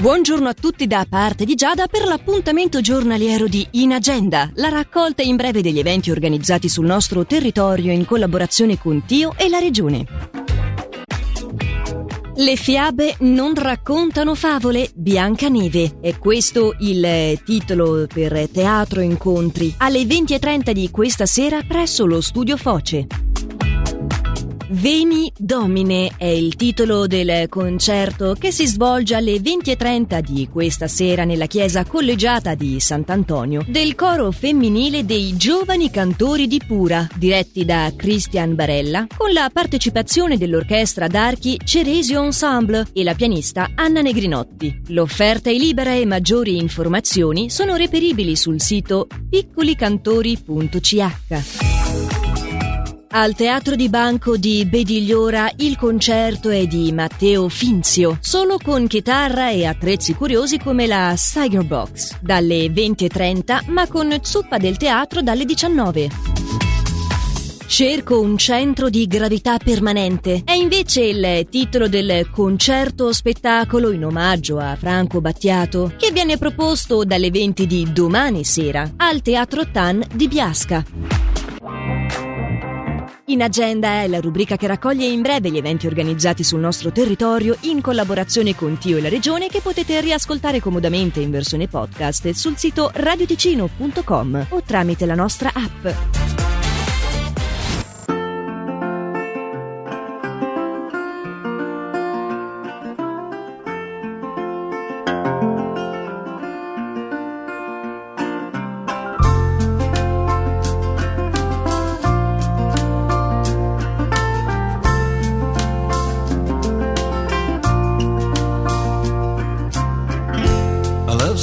Buongiorno a tutti da parte di Giada per l'appuntamento giornaliero di In Agenda, la raccolta in breve degli eventi organizzati sul nostro territorio in collaborazione con Tio e la Regione. Le fiabe non raccontano favole, Biancaneve. È questo il titolo per Teatro Incontri alle 20.30 di questa sera presso lo Studio Foce. Veni Domine è il titolo del concerto che si svolge alle 20.30 di questa sera nella chiesa collegiata di Sant'Antonio del coro femminile dei giovani cantori di Pura, diretti da Christian Barella, con la partecipazione dell'orchestra d'archi Ceresio Ensemble e la pianista Anna Negrinotti. L'offerta è libera e maggiori informazioni sono reperibili sul sito piccolicantori.ch. Al Teatro di Banco di Bedigliora il concerto è di Matteo Finzio, solo con chitarra e attrezzi curiosi come la Siger Box, dalle 20.30 ma con zuppa del teatro dalle 19. Cerco un centro di gravità permanente. È invece il titolo del concerto spettacolo in omaggio a Franco Battiato, che viene proposto dalle 20 di domani sera al Teatro Tan di Biasca. In agenda è la rubrica che raccoglie in breve gli eventi organizzati sul nostro territorio in collaborazione con Tio e la Regione che potete riascoltare comodamente in versione podcast sul sito radioticino.com o tramite la nostra app.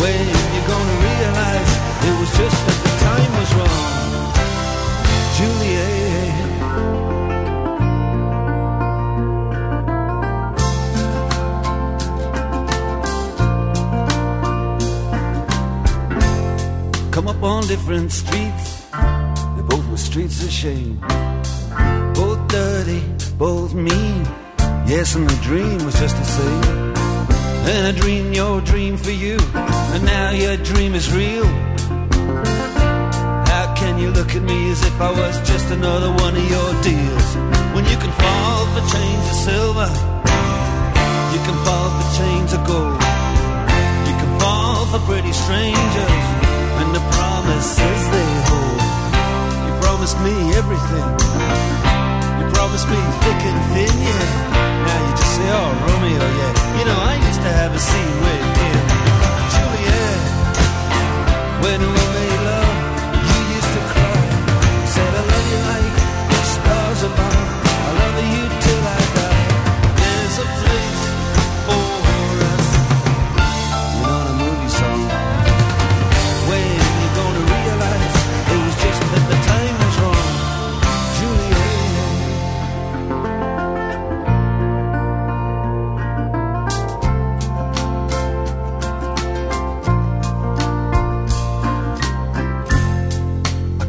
When you're gonna realize it was just that the time was wrong, Juliet? Come up on different streets, they both were streets of shame. Both dirty, both mean. Yes, and the dream was just the same. And I dreamed your dream for you, and now your dream is real. How can you look at me as if I was just another one of your deals? When you can fall for chains of silver, you can fall for chains of gold. You can fall for pretty strangers, and the promises they hold. You promised me everything. You promised me thick and thin, yeah. Now you just say, oh,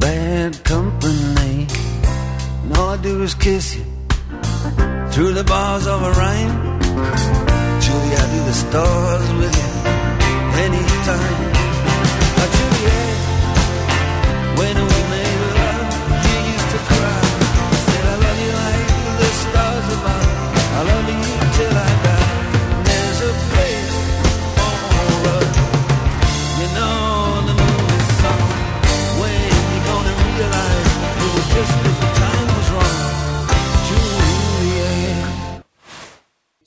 bad company. And all I do is kiss you through the bars of Orion. Juliet, I do the stars with you anytime.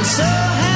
so happy.